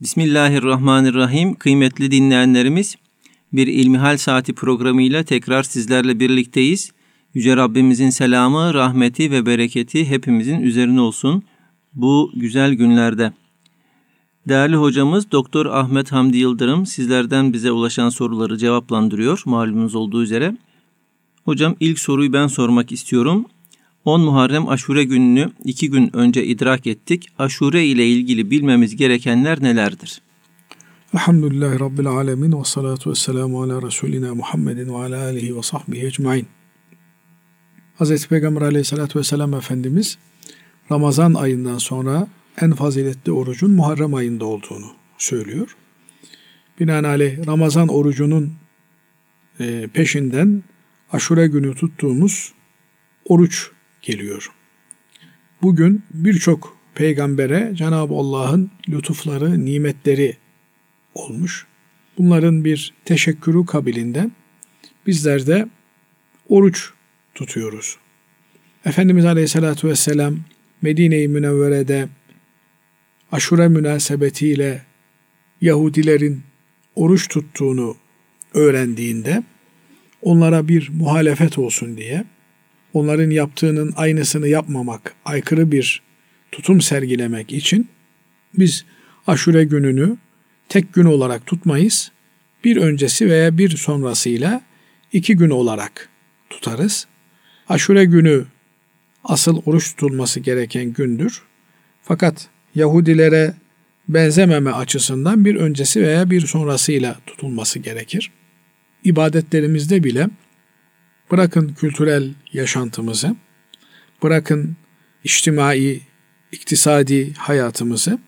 Bismillahirrahmanirrahim. Kıymetli dinleyenlerimiz, bir İlmihal Saati programıyla tekrar sizlerle birlikteyiz. Yüce Rabbimizin selamı, rahmeti ve bereketi hepimizin üzerine olsun bu güzel günlerde. Değerli hocamız Doktor Ahmet Hamdi Yıldırım sizlerden bize ulaşan soruları cevaplandırıyor malumunuz olduğu üzere. Hocam ilk soruyu ben sormak istiyorum. 10 Muharrem Aşure gününü iki gün önce idrak ettik. Aşure ile ilgili bilmemiz gerekenler nelerdir? Elhamdülillahi Rabbil Alemin ve salatu ve selamu ala Resulina Muhammedin ve ala alihi ve sahbihi ecmain. Hz. Peygamber aleyhissalatü vesselam Efendimiz Ramazan ayından sonra en faziletli orucun Muharrem ayında olduğunu söylüyor. Binaenaleyh Ramazan orucunun e, peşinden aşure günü tuttuğumuz oruç geliyor. Bugün birçok peygambere Cenab-ı Allah'ın lütufları, nimetleri olmuş. Bunların bir teşekkürü kabilinden bizler de oruç tutuyoruz. Efendimiz Aleyhisselatü Vesselam Medine-i Münevvere'de aşure münasebetiyle Yahudilerin oruç tuttuğunu öğrendiğinde onlara bir muhalefet olsun diye onların yaptığının aynısını yapmamak, aykırı bir tutum sergilemek için biz aşure gününü tek gün olarak tutmayız. Bir öncesi veya bir sonrasıyla iki gün olarak tutarız. Aşure günü asıl oruç tutulması gereken gündür. Fakat Yahudilere benzememe açısından bir öncesi veya bir sonrasıyla tutulması gerekir. İbadetlerimizde bile bırakın kültürel yaşantımızı, bırakın içtimai, iktisadi hayatımızı,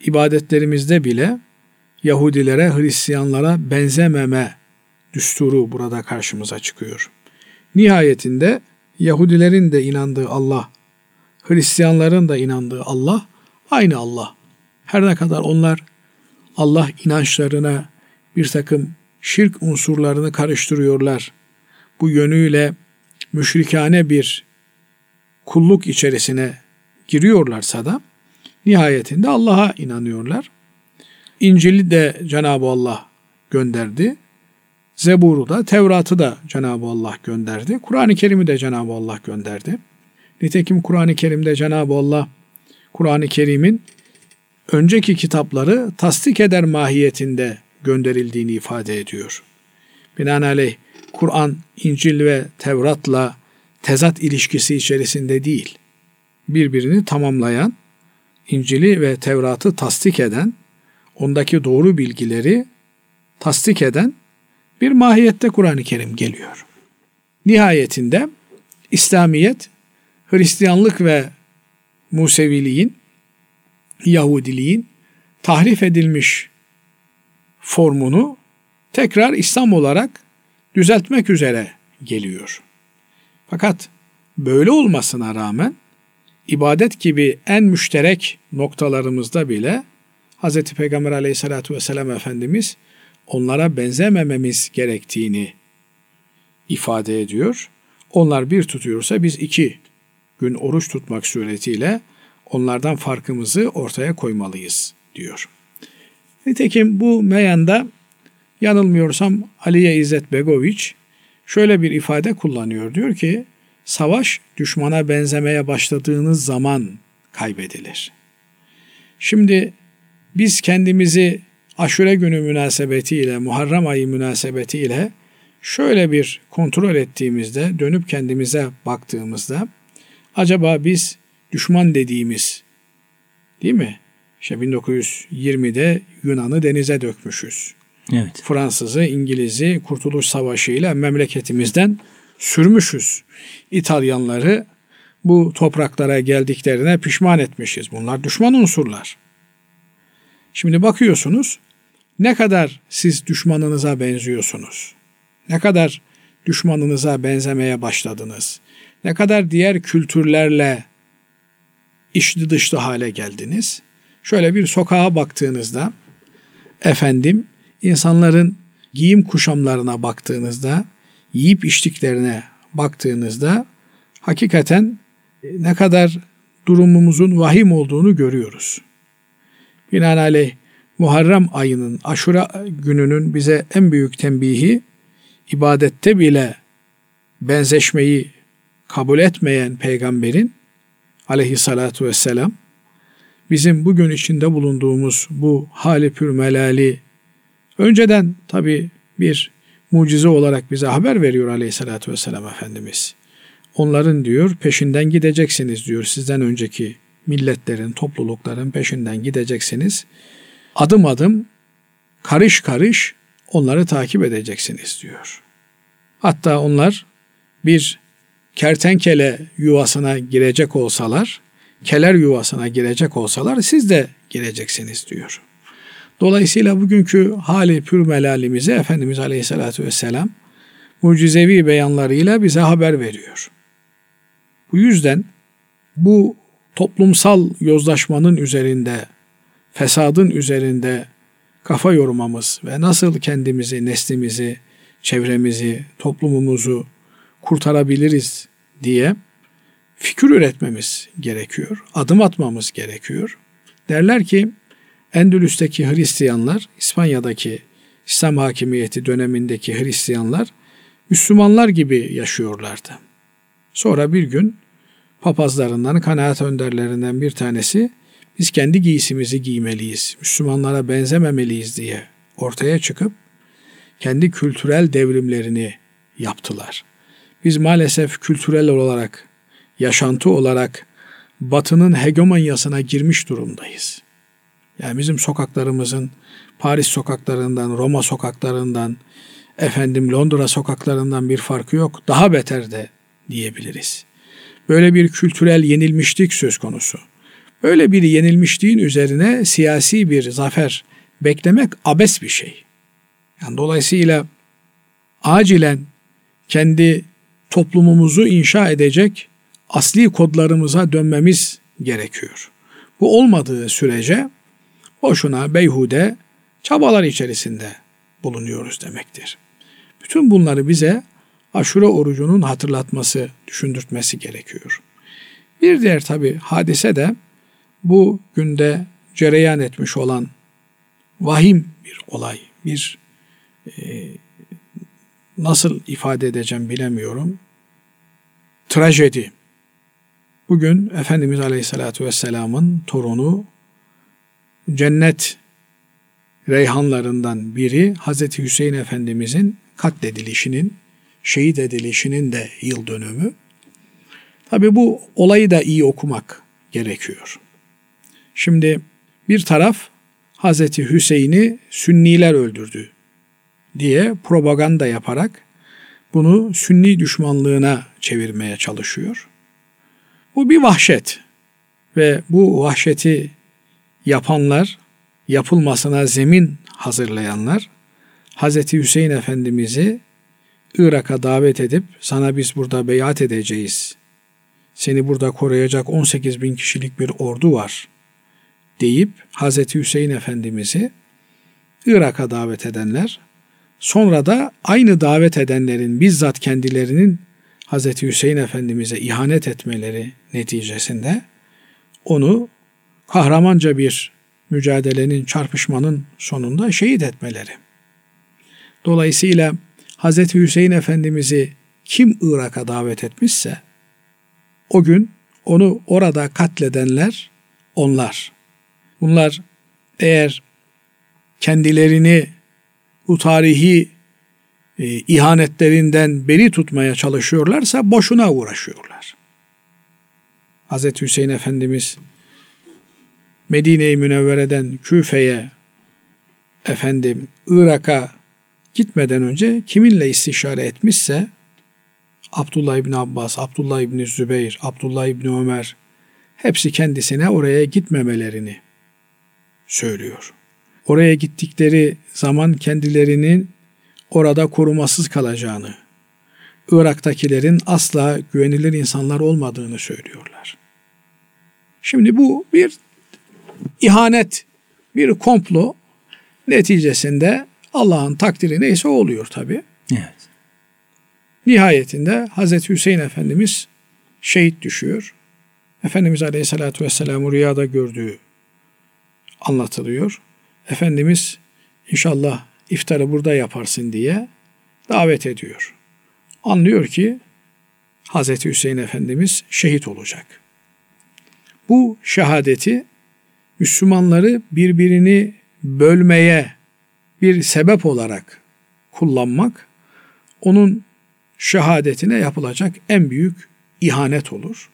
ibadetlerimizde bile Yahudilere, Hristiyanlara benzememe düsturu burada karşımıza çıkıyor. Nihayetinde Yahudilerin de inandığı Allah, Hristiyanların da inandığı Allah aynı Allah. Her ne kadar onlar Allah inançlarına bir takım şirk unsurlarını karıştırıyorlar. Bu yönüyle müşrikane bir kulluk içerisine giriyorlarsa da nihayetinde Allah'a inanıyorlar. İncil'i de Cenab-ı Allah gönderdi. Zebur'u da, Tevrat'ı da Cenab-ı Allah gönderdi. Kur'an-ı Kerim'i de Cenab-ı Allah gönderdi. Nitekim Kur'an-ı Kerim'de Cenab-ı Allah Kur'an-ı Kerim'in önceki kitapları tasdik eder mahiyetinde gönderildiğini ifade ediyor. Binaenaleyh Kur'an, İncil ve Tevrat'la tezat ilişkisi içerisinde değil. Birbirini tamamlayan, İncil'i ve Tevrat'ı tasdik eden, ondaki doğru bilgileri tasdik eden bir mahiyette Kur'an-ı Kerim geliyor. Nihayetinde İslamiyet, Hristiyanlık ve Museviliğin, Yahudiliğin tahrif edilmiş formunu tekrar İslam olarak düzeltmek üzere geliyor. Fakat böyle olmasına rağmen ibadet gibi en müşterek noktalarımızda bile Hz. Peygamber aleyhissalatü vesselam Efendimiz onlara benzemememiz gerektiğini ifade ediyor. Onlar bir tutuyorsa biz iki gün oruç tutmak suretiyle onlardan farkımızı ortaya koymalıyız diyor. Nitekim bu meyanda yanılmıyorsam Aliye İzzet Begoviç şöyle bir ifade kullanıyor. Diyor ki savaş düşmana benzemeye başladığınız zaman kaybedilir. Şimdi biz kendimizi aşure günü münasebetiyle, Muharrem ayı münasebetiyle şöyle bir kontrol ettiğimizde, dönüp kendimize baktığımızda acaba biz düşman dediğimiz değil mi? İşte 1920'de Yunan'ı denize dökmüşüz. Evet. Fransız'ı, İngiliz'i Kurtuluş Savaşı ile memleketimizden sürmüşüz. İtalyanları bu topraklara geldiklerine pişman etmişiz. Bunlar düşman unsurlar. Şimdi bakıyorsunuz ne kadar siz düşmanınıza benziyorsunuz. Ne kadar düşmanınıza benzemeye başladınız. Ne kadar diğer kültürlerle içli dışlı hale geldiniz. Şöyle bir sokağa baktığınızda efendim insanların giyim kuşamlarına baktığınızda, yiyip içtiklerine baktığınızda hakikaten ne kadar durumumuzun vahim olduğunu görüyoruz. Binaenaleyh Muharrem ayının aşura gününün bize en büyük tembihi ibadette bile benzeşmeyi kabul etmeyen peygamberin aleyhissalatu vesselam bizim bugün içinde bulunduğumuz bu hali pür melali önceden tabi bir mucize olarak bize haber veriyor aleyhissalatü vesselam Efendimiz. Onların diyor peşinden gideceksiniz diyor sizden önceki milletlerin, toplulukların peşinden gideceksiniz. Adım adım, karış karış onları takip edeceksiniz diyor. Hatta onlar bir kertenkele yuvasına girecek olsalar, keler yuvasına girecek olsalar siz de gireceksiniz diyor. Dolayısıyla bugünkü hali pür Efendimiz Aleyhisselatü Vesselam mucizevi beyanlarıyla bize haber veriyor. Bu yüzden bu toplumsal yozlaşmanın üzerinde, fesadın üzerinde kafa yormamız ve nasıl kendimizi, neslimizi, çevremizi, toplumumuzu kurtarabiliriz diye fikir üretmemiz gerekiyor. Adım atmamız gerekiyor. Derler ki Endülüs'teki Hristiyanlar, İspanya'daki İslam hakimiyeti dönemindeki Hristiyanlar Müslümanlar gibi yaşıyorlardı. Sonra bir gün papazlarından, kanaat önderlerinden bir tanesi biz kendi giysimizi giymeliyiz, Müslümanlara benzememeliyiz diye ortaya çıkıp kendi kültürel devrimlerini yaptılar. Biz maalesef kültürel olarak, yaşantı olarak batının hegemonyasına girmiş durumdayız. Yani bizim sokaklarımızın Paris sokaklarından, Roma sokaklarından, efendim Londra sokaklarından bir farkı yok. Daha beter de diyebiliriz. Böyle bir kültürel yenilmişlik söz konusu. Böyle bir yenilmişliğin üzerine siyasi bir zafer beklemek abes bir şey. Yani dolayısıyla acilen kendi toplumumuzu inşa edecek asli kodlarımıza dönmemiz gerekiyor. Bu olmadığı sürece boşuna beyhude çabalar içerisinde bulunuyoruz demektir. Bütün bunları bize aşure orucunun hatırlatması, düşündürtmesi gerekiyor. Bir diğer tabi hadise de bu günde cereyan etmiş olan vahim bir olay, bir e, nasıl ifade edeceğim bilemiyorum. Trajedi. Bugün Efendimiz Aleyhisselatü Vesselam'ın torunu cennet reyhanlarından biri Hazreti Hüseyin Efendimizin katledilişinin, şehit edilişinin de yıl dönümü. Tabi bu olayı da iyi okumak gerekiyor. Şimdi bir taraf Hazreti Hüseyin'i Sünniler öldürdü diye propaganda yaparak bunu Sünni düşmanlığına çevirmeye çalışıyor. Bu bir vahşet ve bu vahşeti yapanlar, yapılmasına zemin hazırlayanlar Hz. Hüseyin Efendimiz'i Irak'a davet edip sana biz burada beyat edeceğiz. Seni burada koruyacak 18 bin kişilik bir ordu var deyip Hz. Hüseyin Efendimiz'i Irak'a davet edenler sonra da aynı davet edenlerin bizzat kendilerinin Hz. Hüseyin Efendimiz'e ihanet etmeleri neticesinde onu kahramanca bir mücadelenin, çarpışmanın sonunda şehit etmeleri. Dolayısıyla Hz. Hüseyin Efendimiz'i kim Irak'a davet etmişse o gün onu orada katledenler onlar. Bunlar eğer kendilerini bu tarihi e, ihanetlerinden beri tutmaya çalışıyorlarsa boşuna uğraşıyorlar. Hz. Hüseyin Efendimiz Medine-i Münevvere'den Küfe'ye efendim Irak'a gitmeden önce kiminle istişare etmişse Abdullah İbni Abbas, Abdullah İbni Zübeyir, Abdullah İbni Ömer hepsi kendisine oraya gitmemelerini söylüyor. Oraya gittikleri zaman kendilerinin orada korumasız kalacağını, Irak'takilerin asla güvenilir insanlar olmadığını söylüyorlar. Şimdi bu bir ihanet, bir komplo neticesinde Allah'ın takdiri neyse oluyor tabi. Evet. Nihayetinde Hazreti Hüseyin Efendimiz şehit düşüyor. Efendimiz Aleyhisselatü Vesselam'ı rüyada gördüğü anlatılıyor. Efendimiz inşallah iftarı burada yaparsın diye davet ediyor. Anlıyor ki Hazreti Hüseyin Efendimiz şehit olacak. Bu şehadeti Müslümanları birbirini bölmeye bir sebep olarak kullanmak onun şehadetine yapılacak en büyük ihanet olur.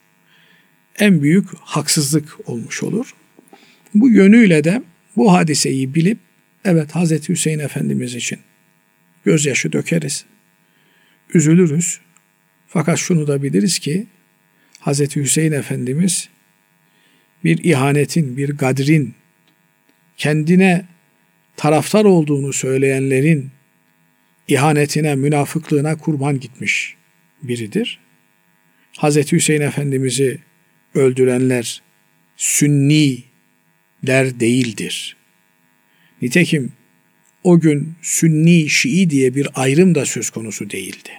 En büyük haksızlık olmuş olur. Bu yönüyle de bu hadiseyi bilip evet Hazreti Hüseyin Efendimiz için gözyaşı dökeriz. Üzülürüz. Fakat şunu da biliriz ki Hazreti Hüseyin Efendimiz bir ihanetin, bir gadrin, kendine taraftar olduğunu söyleyenlerin ihanetine, münafıklığına kurban gitmiş biridir. Hazreti Hüseyin Efendimiz'i öldürenler Sünniler değildir. Nitekim o gün Sünni, Şii diye bir ayrım da söz konusu değildi.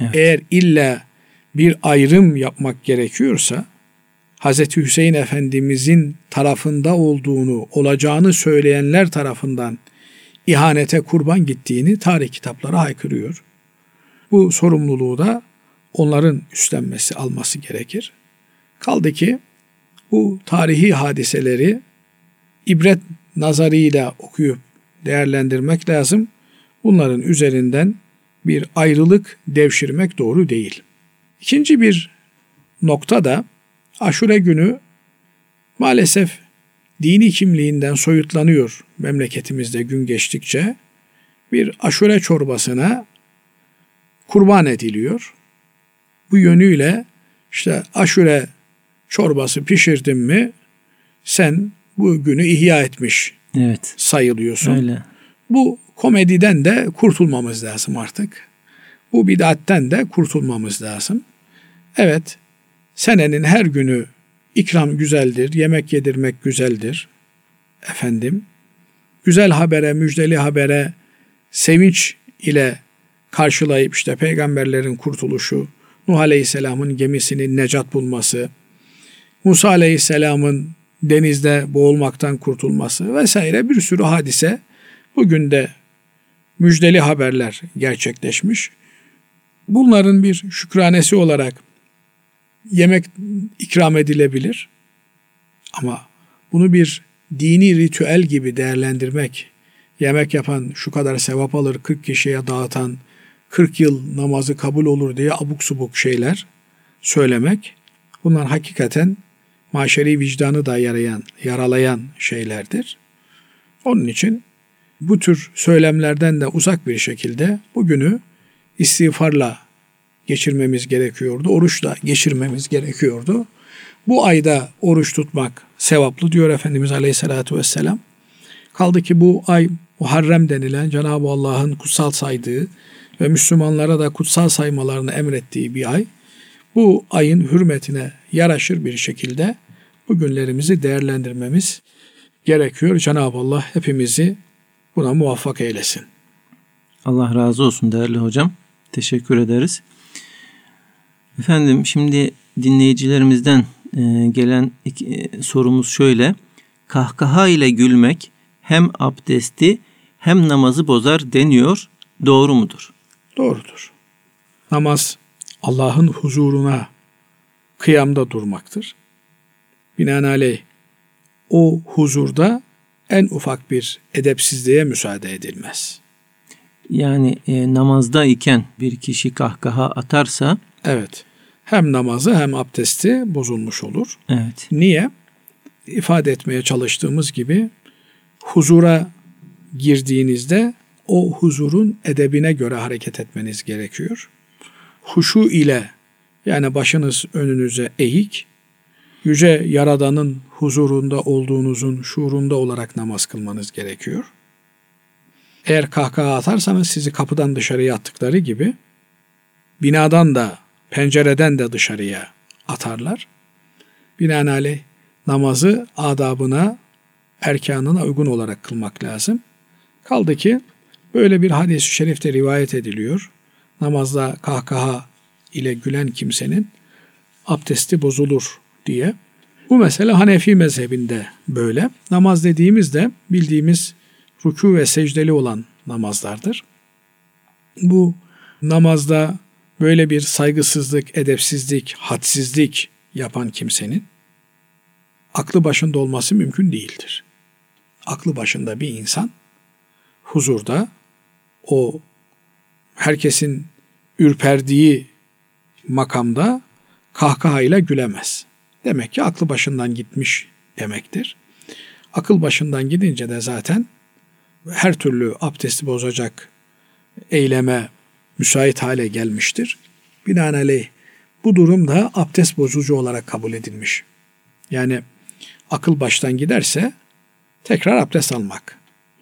Evet. Eğer illa bir ayrım yapmak gerekiyorsa Hz. Hüseyin Efendimizin tarafında olduğunu, olacağını söyleyenler tarafından ihanete kurban gittiğini tarih kitapları haykırıyor. Bu sorumluluğu da onların üstlenmesi, alması gerekir. Kaldı ki bu tarihi hadiseleri ibret nazarıyla okuyup değerlendirmek lazım. Bunların üzerinden bir ayrılık devşirmek doğru değil. İkinci bir nokta da aşure günü maalesef dini kimliğinden soyutlanıyor memleketimizde gün geçtikçe. Bir aşure çorbasına kurban ediliyor. Bu yönüyle işte aşure çorbası pişirdin mi sen bu günü ihya etmiş evet. sayılıyorsun. Öyle. Bu komediden de kurtulmamız lazım artık. Bu bidatten de kurtulmamız lazım. Evet, senenin her günü ikram güzeldir, yemek yedirmek güzeldir. Efendim, güzel habere, müjdeli habere sevinç ile karşılayıp işte peygamberlerin kurtuluşu, Nuh Aleyhisselam'ın gemisinin necat bulması, Musa Aleyhisselam'ın denizde boğulmaktan kurtulması vesaire bir sürü hadise bugün de müjdeli haberler gerçekleşmiş. Bunların bir şükranesi olarak yemek ikram edilebilir. Ama bunu bir dini ritüel gibi değerlendirmek, yemek yapan şu kadar sevap alır, 40 kişiye dağıtan, 40 yıl namazı kabul olur diye abuk subuk şeyler söylemek, bunlar hakikaten maşeri vicdanı da yarayan, yaralayan şeylerdir. Onun için bu tür söylemlerden de uzak bir şekilde bugünü istiğfarla geçirmemiz gerekiyordu. Oruçla geçirmemiz gerekiyordu. Bu ayda oruç tutmak sevaplı diyor Efendimiz Aleyhisselatü Vesselam. Kaldı ki bu ay Muharrem denilen Cenab-ı Allah'ın kutsal saydığı ve Müslümanlara da kutsal saymalarını emrettiği bir ay. Bu ayın hürmetine yaraşır bir şekilde bu günlerimizi değerlendirmemiz gerekiyor. Cenab-ı Allah hepimizi buna muvaffak eylesin. Allah razı olsun değerli hocam. Teşekkür ederiz. Efendim şimdi dinleyicilerimizden e, gelen e, sorumuz şöyle. Kahkaha ile gülmek hem abdesti hem namazı bozar deniyor. Doğru mudur? Doğrudur. Namaz Allah'ın huzuruna kıyamda durmaktır. Binaenaleyh o huzurda en ufak bir edepsizliğe müsaade edilmez. Yani e, namazda iken bir kişi kahkaha atarsa Evet. Hem namazı hem abdesti bozulmuş olur. Evet. Niye? İfade etmeye çalıştığımız gibi huzura girdiğinizde o huzurun edebine göre hareket etmeniz gerekiyor. Huşu ile yani başınız önünüze eğik, yüce Yaradan'ın huzurunda olduğunuzun şuurunda olarak namaz kılmanız gerekiyor. Eğer kahkaha atarsanız sizi kapıdan dışarıya attıkları gibi binadan da pencereden de dışarıya atarlar. Binaenaleyh namazı adabına, erkanına uygun olarak kılmak lazım. Kaldı ki böyle bir hadis-i şerifte rivayet ediliyor. Namazda kahkaha ile gülen kimsenin abdesti bozulur diye. Bu mesele Hanefi mezhebinde böyle. Namaz dediğimizde bildiğimiz rükû ve secdeli olan namazlardır. Bu namazda böyle bir saygısızlık, edepsizlik, hadsizlik yapan kimsenin aklı başında olması mümkün değildir. Aklı başında bir insan huzurda o herkesin ürperdiği makamda kahkahayla gülemez. Demek ki aklı başından gitmiş demektir. Akıl başından gidince de zaten her türlü abdesti bozacak eyleme müsait hale gelmiştir. Binaenaleyh bu durum da abdest bozucu olarak kabul edilmiş. Yani akıl baştan giderse tekrar abdest almak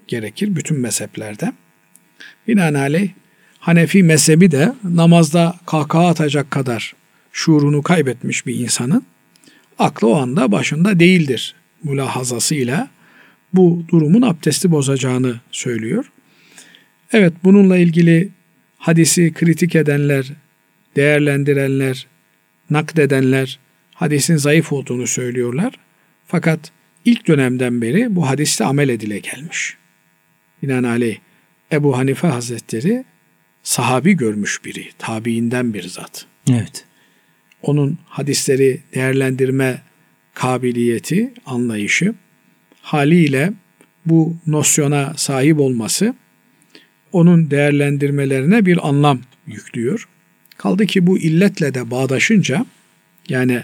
gerekir bütün mezheplerde. Binaenaleyh Hanefi mezhebi de namazda kahkaha atacak kadar şuurunu kaybetmiş bir insanın aklı o anda başında değildir mülahazasıyla bu durumun abdesti bozacağını söylüyor. Evet bununla ilgili hadisi kritik edenler, değerlendirenler, nakdedenler hadisin zayıf olduğunu söylüyorlar. Fakat ilk dönemden beri bu hadiste amel edile gelmiş. Binaenaleyh Ebu Hanife Hazretleri sahabi görmüş biri, tabiinden bir zat. Evet. Onun hadisleri değerlendirme kabiliyeti, anlayışı haliyle bu nosyona sahip olması onun değerlendirmelerine bir anlam yüklüyor. Kaldı ki bu illetle de bağdaşınca yani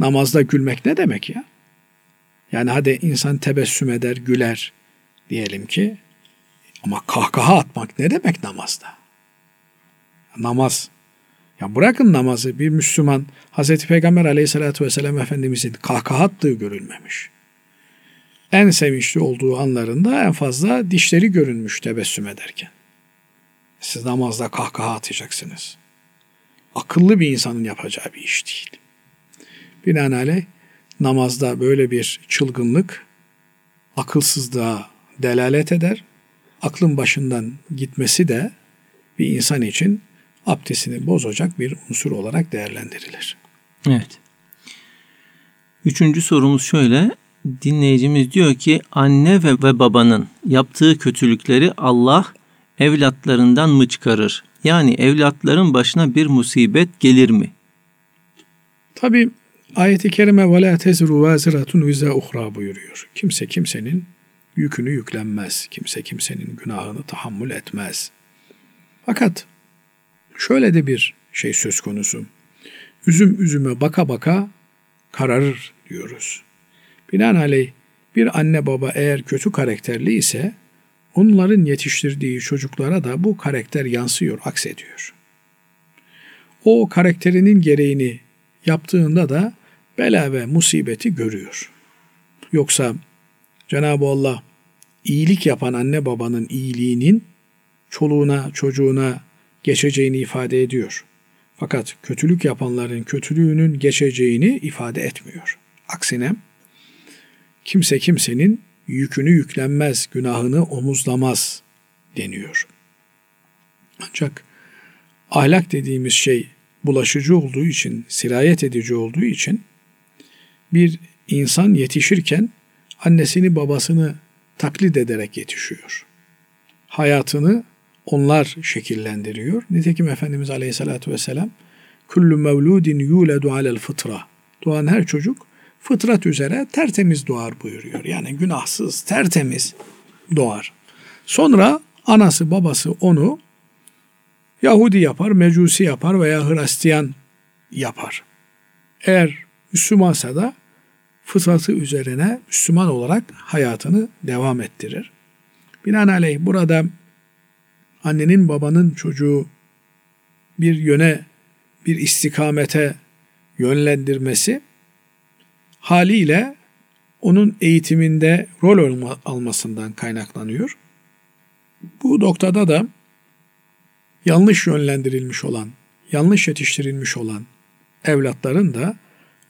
namazda gülmek ne demek ya? Yani hadi insan tebessüm eder, güler diyelim ki ama kahkaha atmak ne demek namazda? Namaz. Ya bırakın namazı bir Müslüman Hz. Peygamber aleyhissalatü vesselam Efendimizin kahkaha attığı görülmemiş. En sevinçli olduğu anlarında en fazla dişleri görünmüş tebessüm ederken. Siz namazda kahkaha atacaksınız. Akıllı bir insanın yapacağı bir iş değil. Binaenaleyh namazda böyle bir çılgınlık akılsızlığa delalet eder. Aklın başından gitmesi de bir insan için abdestini bozacak bir unsur olarak değerlendirilir. Evet. Üçüncü sorumuz şöyle. Dinleyicimiz diyor ki anne ve, ve babanın yaptığı kötülükleri Allah evlatlarından mı çıkarır? Yani evlatların başına bir musibet gelir mi? Tabi ayeti kerime ve la tezru vaziratun vize buyuruyor. Kimse kimsenin yükünü yüklenmez. Kimse kimsenin günahını tahammül etmez. Fakat şöyle de bir şey söz konusu. Üzüm üzüme baka baka kararır diyoruz. Binaenaleyh bir anne baba eğer kötü karakterli ise onların yetiştirdiği çocuklara da bu karakter yansıyor, aksediyor. O karakterinin gereğini yaptığında da bela ve musibeti görüyor. Yoksa Cenab-ı Allah iyilik yapan anne babanın iyiliğinin çoluğuna, çocuğuna geçeceğini ifade ediyor. Fakat kötülük yapanların kötülüğünün geçeceğini ifade etmiyor. Aksine kimse kimsenin yükünü yüklenmez, günahını omuzlamaz deniyor. Ancak ahlak dediğimiz şey bulaşıcı olduğu için, sirayet edici olduğu için bir insan yetişirken annesini babasını taklit ederek yetişiyor. Hayatını onlar şekillendiriyor. Nitekim Efendimiz Aleyhisselatü Vesselam Kullu mevludin yuledu alel fıtra. Doğan her çocuk fıtrat üzere tertemiz doğar buyuruyor. Yani günahsız, tertemiz doğar. Sonra anası babası onu Yahudi yapar, Mecusi yapar veya Hristiyan yapar. Eğer Müslümansa da fıtratı üzerine Müslüman olarak hayatını devam ettirir. Binaenaleyh burada annenin babanın çocuğu bir yöne, bir istikamete yönlendirmesi haliyle onun eğitiminde rol almasından kaynaklanıyor. Bu noktada da yanlış yönlendirilmiş olan, yanlış yetiştirilmiş olan evlatların da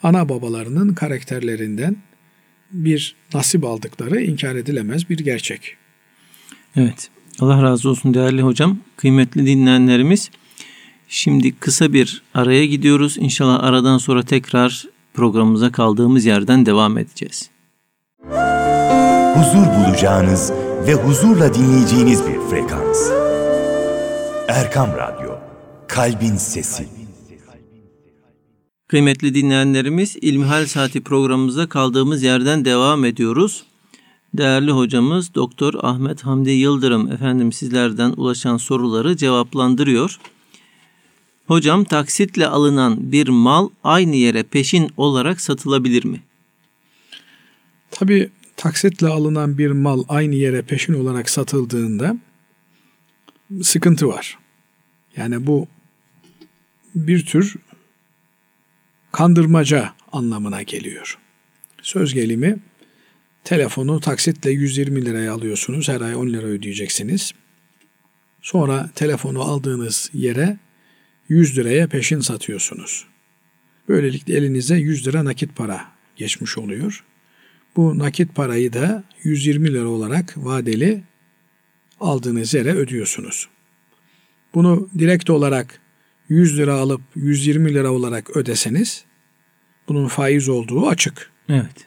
ana babalarının karakterlerinden bir nasip aldıkları inkar edilemez bir gerçek. Evet. Allah razı olsun değerli hocam. Kıymetli dinleyenlerimiz. Şimdi kısa bir araya gidiyoruz. İnşallah aradan sonra tekrar programımıza kaldığımız yerden devam edeceğiz. Huzur bulacağınız ve huzurla dinleyeceğiniz bir frekans. Erkam Radyo, Kalbin Sesi. Kıymetli dinleyenlerimiz İlmihal Saati programımıza kaldığımız yerden devam ediyoruz. Değerli hocamız Doktor Ahmet Hamdi Yıldırım efendim sizlerden ulaşan soruları cevaplandırıyor. Hocam taksitle alınan bir mal aynı yere peşin olarak satılabilir mi? Tabi taksitle alınan bir mal aynı yere peşin olarak satıldığında sıkıntı var. Yani bu bir tür kandırmaca anlamına geliyor. Söz gelimi telefonu taksitle 120 liraya alıyorsunuz. Her ay 10 lira ödeyeceksiniz. Sonra telefonu aldığınız yere 100 liraya peşin satıyorsunuz. Böylelikle elinize 100 lira nakit para geçmiş oluyor. Bu nakit parayı da 120 lira olarak vadeli aldığınız yere ödüyorsunuz. Bunu direkt olarak 100 lira alıp 120 lira olarak ödeseniz bunun faiz olduğu açık. Evet.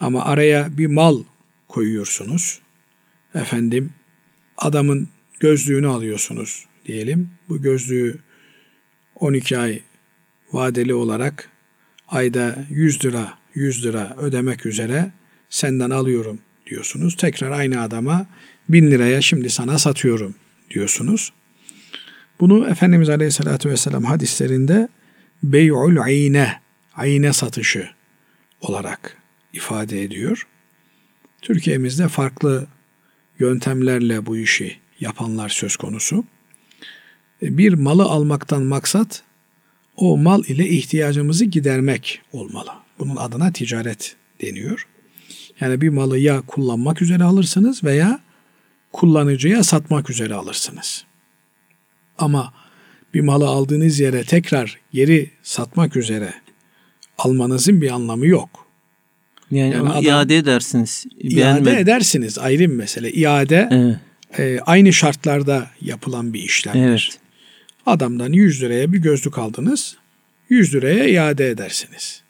Ama araya bir mal koyuyorsunuz. Efendim adamın gözlüğünü alıyorsunuz diyelim. Bu gözlüğü 12 ay vadeli olarak ayda 100 lira 100 lira ödemek üzere senden alıyorum diyorsunuz. Tekrar aynı adama 1000 liraya şimdi sana satıyorum diyorsunuz. Bunu Efendimiz Aleyhisselatü Vesselam hadislerinde bey'ul ayne, ayne satışı olarak ifade ediyor. Türkiye'mizde farklı yöntemlerle bu işi yapanlar söz konusu. E, bir malı almaktan maksat o mal ile ihtiyacımızı gidermek olmalı. Bunun adına ticaret deniyor. Yani bir malı ya kullanmak üzere alırsınız veya kullanıcıya satmak üzere alırsınız. Ama bir malı aldığınız yere tekrar geri satmak üzere almanızın bir anlamı yok. Yani, yani adam, iade edersiniz. İade Beğenme. edersiniz ayrı bir mesele. İade evet. e, aynı şartlarda yapılan bir işlemdir. Evet. Adamdan 100 liraya bir gözlük aldınız. 100 liraya iade edersiniz.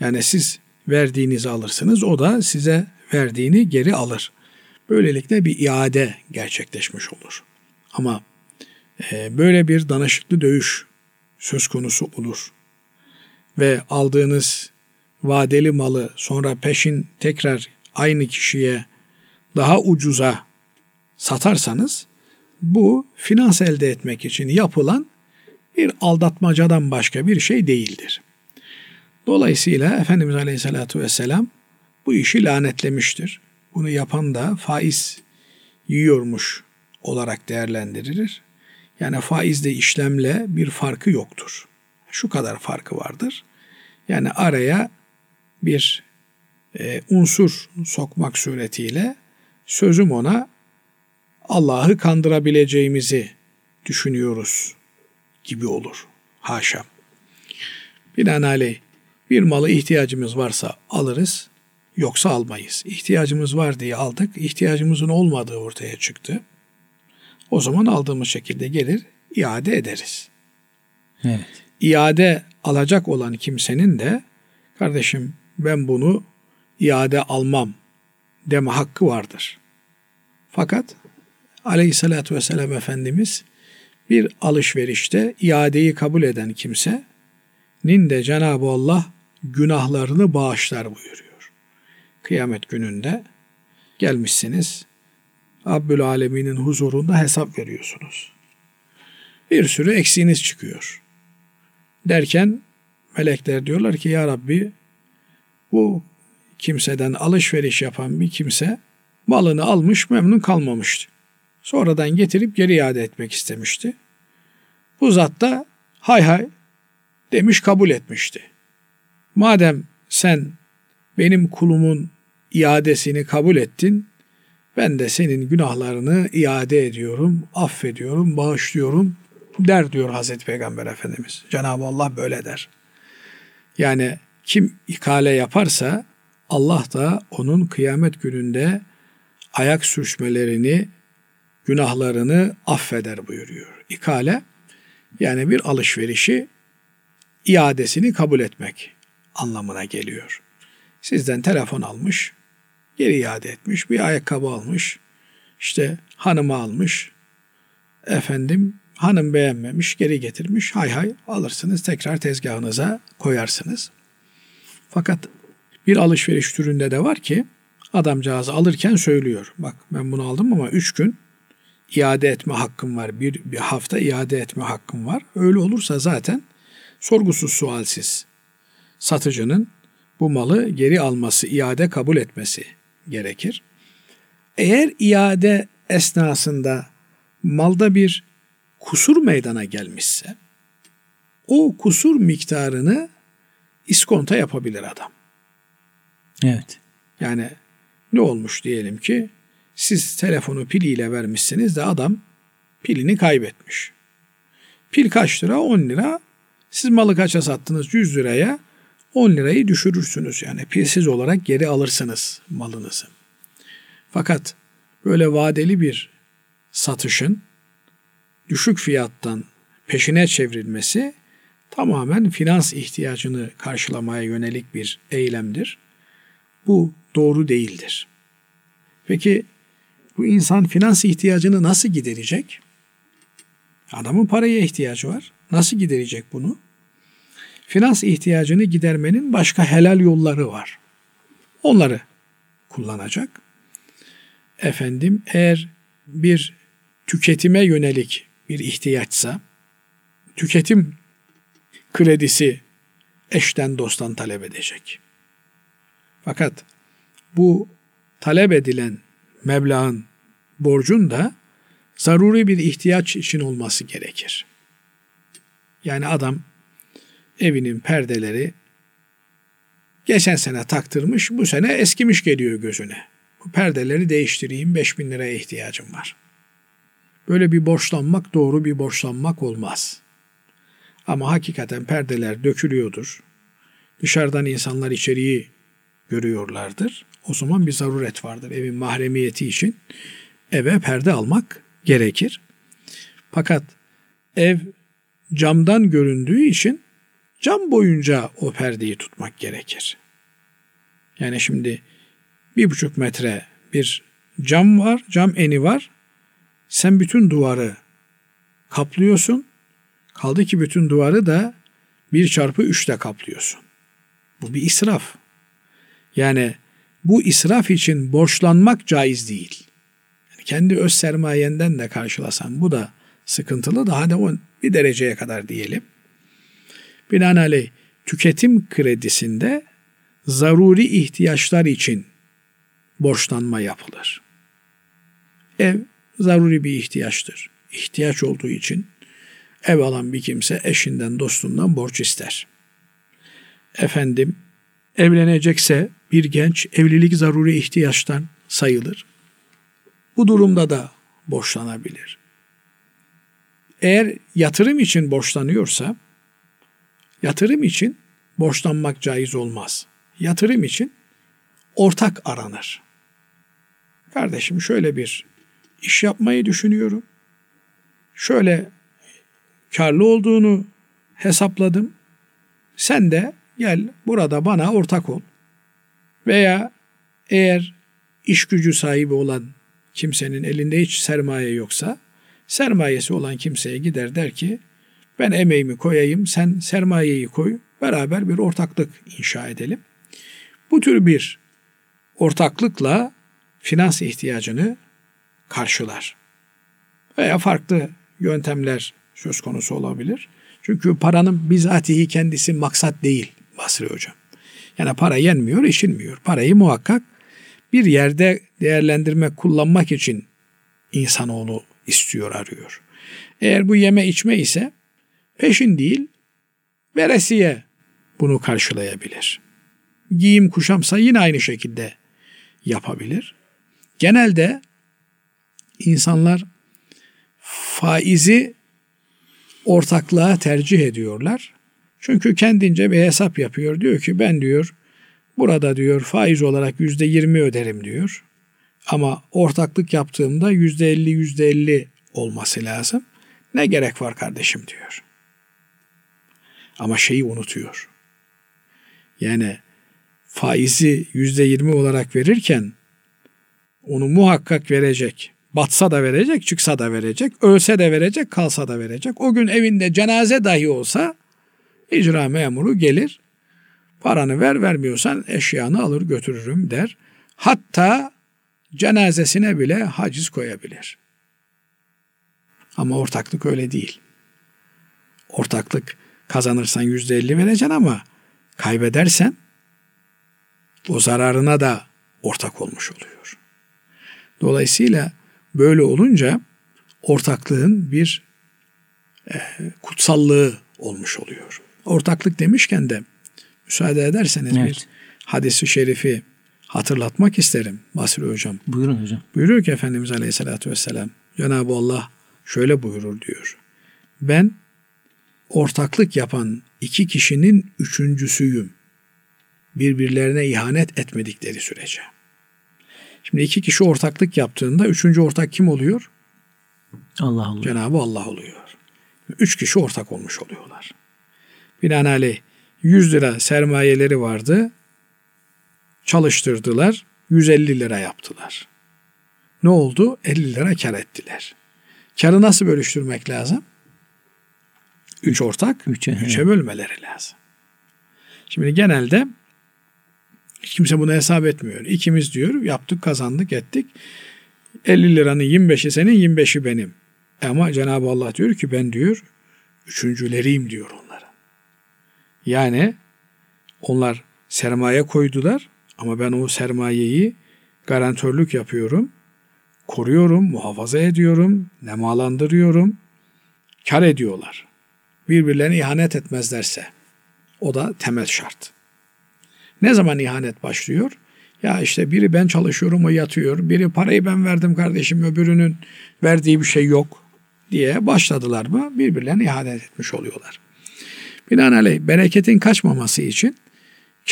Yani siz verdiğinizi alırsınız. O da size verdiğini geri alır. Böylelikle bir iade gerçekleşmiş olur. Ama e, böyle bir danışıklı dövüş söz konusu olur. Ve aldığınız vadeli malı sonra peşin tekrar aynı kişiye daha ucuza satarsanız bu finans elde etmek için yapılan bir aldatmacadan başka bir şey değildir. Dolayısıyla Efendimiz Aleyhisselatü Vesselam bu işi lanetlemiştir. Bunu yapan da faiz yiyormuş olarak değerlendirilir. Yani faizde işlemle bir farkı yoktur. Şu kadar farkı vardır. Yani araya bir e, unsur sokmak suretiyle sözüm ona Allah'ı kandırabileceğimizi düşünüyoruz gibi olur. Haşa. Binaenaleyh bir malı ihtiyacımız varsa alırız, yoksa almayız. İhtiyacımız var diye aldık, ihtiyacımızın olmadığı ortaya çıktı. O zaman aldığımız şekilde gelir, iade ederiz. Evet. İade alacak olan kimsenin de kardeşim ben bunu iade almam deme hakkı vardır. Fakat aleyhissalatü vesselam Efendimiz bir alışverişte iadeyi kabul eden kimsenin de Cenab-ı Allah günahlarını bağışlar buyuruyor. Kıyamet gününde gelmişsiniz, Rabbül Alemin'in huzurunda hesap veriyorsunuz. Bir sürü eksiğiniz çıkıyor. Derken melekler diyorlar ki ya Rabbi bu kimseden alışveriş yapan bir kimse malını almış memnun kalmamıştı. Sonradan getirip geri iade etmek istemişti. Bu zat da hay hay demiş kabul etmişti. Madem sen benim kulumun iadesini kabul ettin, ben de senin günahlarını iade ediyorum, affediyorum, bağışlıyorum der diyor Hazreti Peygamber Efendimiz. Cenab-ı Allah böyle der. Yani kim ikale yaparsa Allah da onun kıyamet gününde ayak sürçmelerini, günahlarını affeder buyuruyor. İkale yani bir alışverişi iadesini kabul etmek anlamına geliyor. Sizden telefon almış, geri iade etmiş, bir ayakkabı almış, işte hanımı almış, efendim hanım beğenmemiş, geri getirmiş, hay hay alırsınız, tekrar tezgahınıza koyarsınız. Fakat bir alışveriş türünde de var ki adamcağız alırken söylüyor. Bak ben bunu aldım ama üç gün iade etme hakkım var. Bir, bir hafta iade etme hakkım var. Öyle olursa zaten sorgusuz sualsiz satıcının bu malı geri alması, iade kabul etmesi gerekir. Eğer iade esnasında malda bir kusur meydana gelmişse o kusur miktarını iskonta yapabilir adam. Evet. Yani ne olmuş diyelim ki siz telefonu piliyle vermişsiniz de adam pilini kaybetmiş. Pil kaç lira? 10 lira. Siz malı kaça sattınız? 100 liraya 10 lirayı düşürürsünüz. Yani pilsiz olarak geri alırsınız malınızı. Fakat böyle vadeli bir satışın düşük fiyattan peşine çevrilmesi tamamen finans ihtiyacını karşılamaya yönelik bir eylemdir. Bu doğru değildir. Peki bu insan finans ihtiyacını nasıl giderecek? Adamın paraya ihtiyacı var. Nasıl giderecek bunu? Finans ihtiyacını gidermenin başka helal yolları var. Onları kullanacak. Efendim eğer bir tüketime yönelik bir ihtiyaçsa tüketim kredisi eşten dosttan talep edecek. Fakat bu talep edilen meblağın borcun da zaruri bir ihtiyaç için olması gerekir. Yani adam evinin perdeleri geçen sene taktırmış, bu sene eskimiş geliyor gözüne. Bu perdeleri değiştireyim, 5000 liraya ihtiyacım var. Böyle bir borçlanmak doğru bir borçlanmak olmaz. Ama hakikaten perdeler dökülüyordur. Dışarıdan insanlar içeriği görüyorlardır. O zaman bir zaruret vardır. Evin mahremiyeti için eve perde almak gerekir. Fakat ev camdan göründüğü için cam boyunca o perdeyi tutmak gerekir. Yani şimdi bir buçuk metre bir cam var, cam eni var. Sen bütün duvarı kaplıyorsun. Kaldı ki bütün duvarı da bir çarpı üçte kaplıyorsun. Bu bir israf. Yani bu israf için borçlanmak caiz değil. Kendi öz sermayenden de karşılasan bu da sıkıntılı. Daha da on bir dereceye kadar diyelim. Binaenaleyh tüketim kredisinde zaruri ihtiyaçlar için borçlanma yapılır. Ev zaruri bir ihtiyaçtır. İhtiyaç olduğu için ev alan bir kimse eşinden dostundan borç ister. Efendim evlenecekse bir genç evlilik zaruri ihtiyaçtan sayılır. Bu durumda da borçlanabilir. Eğer yatırım için borçlanıyorsa yatırım için borçlanmak caiz olmaz. Yatırım için ortak aranır. Kardeşim şöyle bir iş yapmayı düşünüyorum. Şöyle karlı olduğunu hesapladım. Sen de gel burada bana ortak ol. Veya eğer iş gücü sahibi olan kimsenin elinde hiç sermaye yoksa sermayesi olan kimseye gider der ki ben emeğimi koyayım sen sermayeyi koy beraber bir ortaklık inşa edelim. Bu tür bir ortaklıkla finans ihtiyacını karşılar. Veya farklı yöntemler söz konusu olabilir. Çünkü paranın bizatihi kendisi maksat değil Basri Hocam. Yani para yenmiyor, işinmiyor. Parayı muhakkak bir yerde değerlendirmek, kullanmak için insanoğlu istiyor, arıyor. Eğer bu yeme içme ise peşin değil, veresiye bunu karşılayabilir. Giyim kuşamsa yine aynı şekilde yapabilir. Genelde insanlar faizi ortaklığa tercih ediyorlar. Çünkü kendince bir hesap yapıyor. Diyor ki ben diyor burada diyor faiz olarak yüzde yirmi öderim diyor. Ama ortaklık yaptığımda yüzde elli yüzde elli olması lazım. Ne gerek var kardeşim diyor. Ama şeyi unutuyor. Yani faizi yüzde yirmi olarak verirken onu muhakkak verecek. Batsa da verecek, çıksa da verecek, ölse de verecek, kalsa da verecek. O gün evinde cenaze dahi olsa icra memuru gelir. Paranı ver, vermiyorsan eşyanı alır götürürüm der. Hatta cenazesine bile haciz koyabilir. Ama ortaklık öyle değil. Ortaklık kazanırsan yüzde elli vereceksin ama kaybedersen o zararına da ortak olmuş oluyor. Dolayısıyla böyle olunca ortaklığın bir e, kutsallığı olmuş oluyor. Ortaklık demişken de müsaade ederseniz evet. bir hadisi şerifi hatırlatmak isterim Basri Hocam. Buyurun hocam. Buyuruyor ki Efendimiz Aleyhisselatü Vesselam Cenab-ı Allah şöyle buyurur diyor. Ben ortaklık yapan iki kişinin üçüncüsüyüm. Birbirlerine ihanet etmedikleri sürece. Şimdi iki kişi ortaklık yaptığında üçüncü ortak kim oluyor? Allah oluyor. Cenab-ı Allah oluyor. Üç kişi ortak olmuş oluyorlar. Binaenaleyh 100 lira sermayeleri vardı. Çalıştırdılar. 150 lira yaptılar. Ne oldu? 50 lira kar ettiler. Karı nasıl bölüştürmek lazım? Üç ortak, üçe, üçe bölmeleri lazım. Şimdi genelde kimse bunu hesap etmiyor. İkimiz diyor yaptık, kazandık, ettik. 50 liranın 25'i senin, 25'i benim. Ama Cenab-ı Allah diyor ki ben diyor üçüncüleriyim diyor. Yani onlar sermaye koydular ama ben o sermayeyi garantörlük yapıyorum. Koruyorum, muhafaza ediyorum, nemalandırıyorum. Kar ediyorlar. Birbirlerine ihanet etmezlerse. O da temel şart. Ne zaman ihanet başlıyor? Ya işte biri ben çalışıyorum o yatıyor. Biri parayı ben verdim kardeşim öbürünün verdiği bir şey yok diye başladılar mı birbirlerine ihanet etmiş oluyorlar. Binaenaleyh bereketin kaçmaması için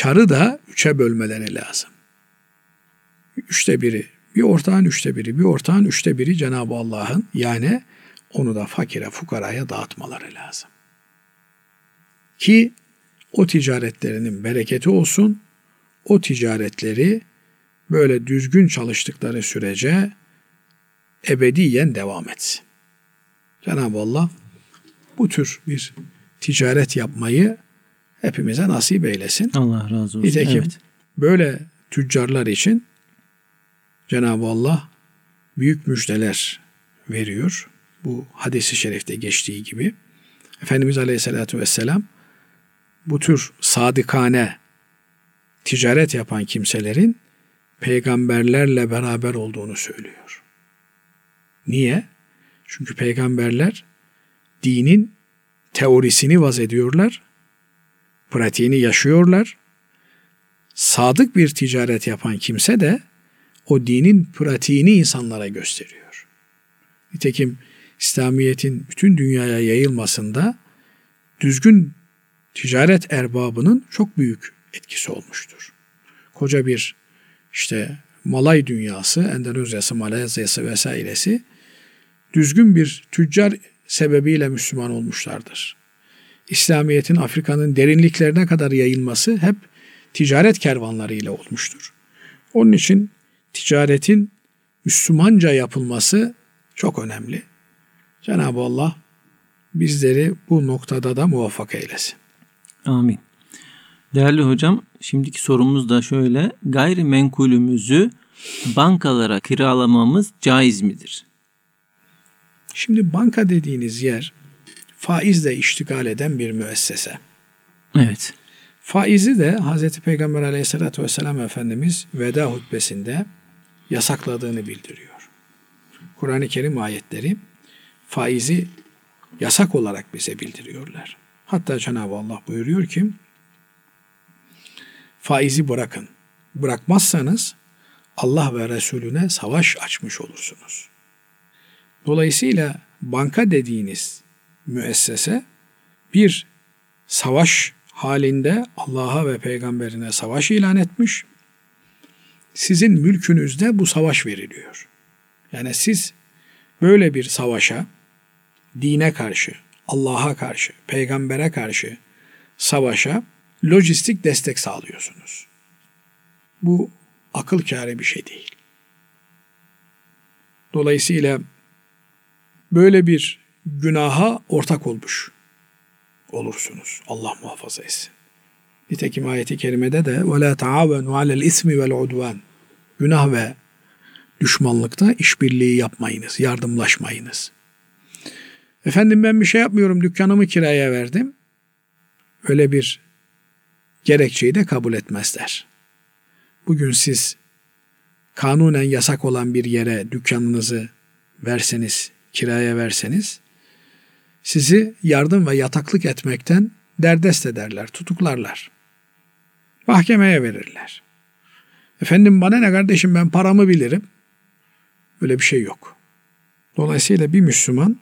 karı da üçe bölmeleri lazım. Üçte biri, bir ortağın üçte biri, bir ortağın üçte biri Cenab-ı Allah'ın yani onu da fakire, fukaraya dağıtmaları lazım. Ki o ticaretlerinin bereketi olsun, o ticaretleri böyle düzgün çalıştıkları sürece ebediyen devam etsin. Cenab-ı Allah bu tür bir ticaret yapmayı hepimize nasip eylesin. Allah razı olsun. Nitekim evet. böyle tüccarlar için Cenab-ı Allah büyük müjdeler veriyor. Bu hadisi şerifte geçtiği gibi. Efendimiz Aleyhisselatü Vesselam bu tür sadıkane ticaret yapan kimselerin peygamberlerle beraber olduğunu söylüyor. Niye? Çünkü peygamberler dinin teorisini vaz ediyorlar, pratiğini yaşıyorlar. Sadık bir ticaret yapan kimse de o dinin pratiğini insanlara gösteriyor. Nitekim İslamiyet'in bütün dünyaya yayılmasında düzgün ticaret erbabının çok büyük etkisi olmuştur. Koca bir işte Malay dünyası, Endonezya'sı, Malezya'sı vesairesi düzgün bir tüccar sebebiyle Müslüman olmuşlardır. İslamiyet'in Afrika'nın derinliklerine kadar yayılması hep ticaret kervanlarıyla olmuştur. Onun için ticaretin Müslümanca yapılması çok önemli. Cenab-ı Allah bizleri bu noktada da muvaffak eylesin. Amin. Değerli hocam, şimdiki sorumuz da şöyle. Gayrimenkulümüzü bankalara kiralamamız caiz midir? Şimdi banka dediğiniz yer faizle iştigal eden bir müessese. Evet. Faizi de Hz. Peygamber aleyhissalatü vesselam Efendimiz veda hutbesinde yasakladığını bildiriyor. Kur'an-ı Kerim ayetleri faizi yasak olarak bize bildiriyorlar. Hatta Cenab-ı Allah buyuruyor ki faizi bırakın. Bırakmazsanız Allah ve Resulüne savaş açmış olursunuz. Dolayısıyla banka dediğiniz müessese bir savaş halinde Allah'a ve peygamberine savaş ilan etmiş. Sizin mülkünüzde bu savaş veriliyor. Yani siz böyle bir savaşa dine karşı, Allah'a karşı, peygambere karşı savaşa lojistik destek sağlıyorsunuz. Bu akıl kârı bir şey değil. Dolayısıyla böyle bir günaha ortak olmuş olursunuz. Allah muhafaza etsin. Nitekim ayeti kerimede de وَلَا تَعَوَنُوا عَلَى الْاِثْمِ وَالْعُدْوَانِ Günah ve düşmanlıkta işbirliği yapmayınız, yardımlaşmayınız. Efendim ben bir şey yapmıyorum, dükkanımı kiraya verdim. Öyle bir gerekçeyi de kabul etmezler. Bugün siz kanunen yasak olan bir yere dükkanınızı verseniz, kiraya verseniz, sizi yardım ve yataklık etmekten derdest ederler, tutuklarlar. Mahkemeye verirler. Efendim bana ne kardeşim ben paramı bilirim. Öyle bir şey yok. Dolayısıyla bir Müslüman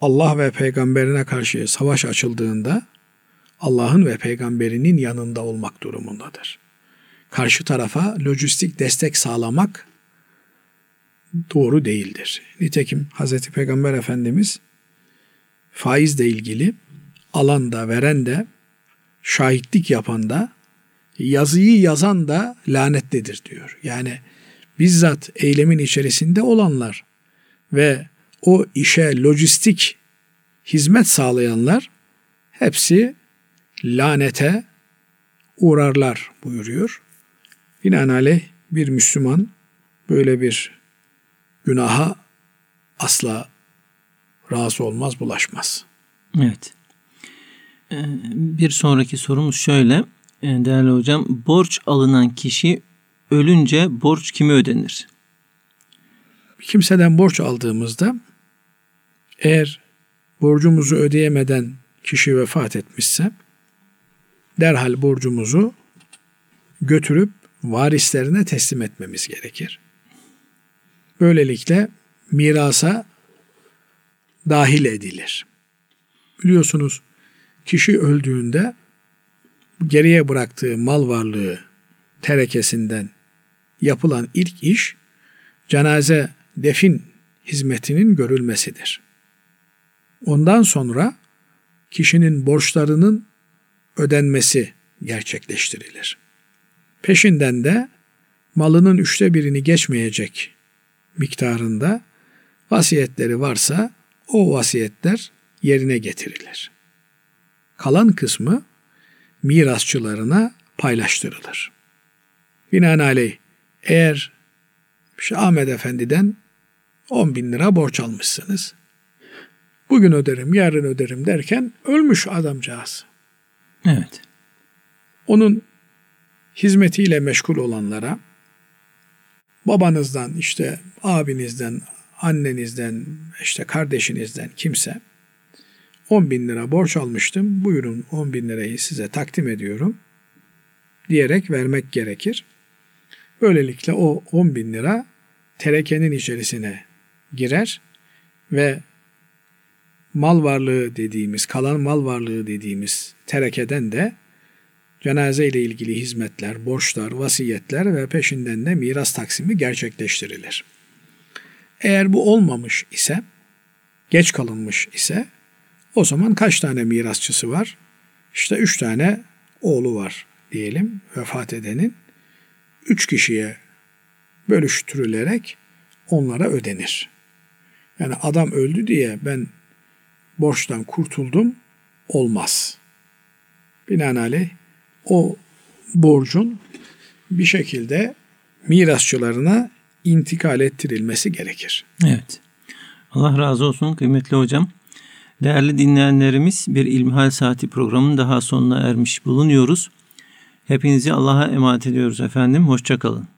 Allah ve peygamberine karşı savaş açıldığında Allah'ın ve peygamberinin yanında olmak durumundadır. Karşı tarafa lojistik destek sağlamak doğru değildir. Nitekim Hz. Peygamber Efendimiz faizle ilgili alan da veren de şahitlik yapan da yazıyı yazan da lanetlidir diyor. Yani bizzat eylemin içerisinde olanlar ve o işe lojistik hizmet sağlayanlar hepsi lanete uğrarlar buyuruyor. Binaenaleyh bir Müslüman böyle bir günaha asla razı olmaz, bulaşmaz. Evet. Ee, bir sonraki sorumuz şöyle. Ee, değerli hocam, borç alınan kişi ölünce borç kime ödenir? Kimseden borç aldığımızda eğer borcumuzu ödeyemeden kişi vefat etmişse derhal borcumuzu götürüp varislerine teslim etmemiz gerekir. Böylelikle mirasa dahil edilir. Biliyorsunuz kişi öldüğünde geriye bıraktığı mal varlığı terekesinden yapılan ilk iş cenaze defin hizmetinin görülmesidir. Ondan sonra kişinin borçlarının ödenmesi gerçekleştirilir. Peşinden de malının üçte birini geçmeyecek miktarında vasiyetleri varsa o vasiyetler yerine getirilir. Kalan kısmı mirasçılarına paylaştırılır. Binaenaleyh eğer işte Ahmet Efendi'den 10 bin lira borç almışsınız. Bugün öderim, yarın öderim derken ölmüş adamcağız. Evet. Onun hizmetiyle meşgul olanlara babanızdan işte abinizden annenizden işte kardeşinizden kimse 10 bin lira borç almıştım buyurun 10 bin lirayı size takdim ediyorum diyerek vermek gerekir. Böylelikle o 10 bin lira terekenin içerisine girer ve mal varlığı dediğimiz, kalan mal varlığı dediğimiz terekeden de cenaze ile ilgili hizmetler, borçlar, vasiyetler ve peşinden de miras taksimi gerçekleştirilir. Eğer bu olmamış ise, geç kalınmış ise o zaman kaç tane mirasçısı var? İşte üç tane oğlu var diyelim vefat edenin. Üç kişiye bölüştürülerek onlara ödenir. Yani adam öldü diye ben borçtan kurtuldum olmaz. Binaenaleyh o borcun bir şekilde mirasçılarına intikal ettirilmesi gerekir. Evet. Allah razı olsun kıymetli hocam. Değerli dinleyenlerimiz bir İlmihal Saati programının daha sonuna ermiş bulunuyoruz. Hepinizi Allah'a emanet ediyoruz efendim. Hoşçakalın.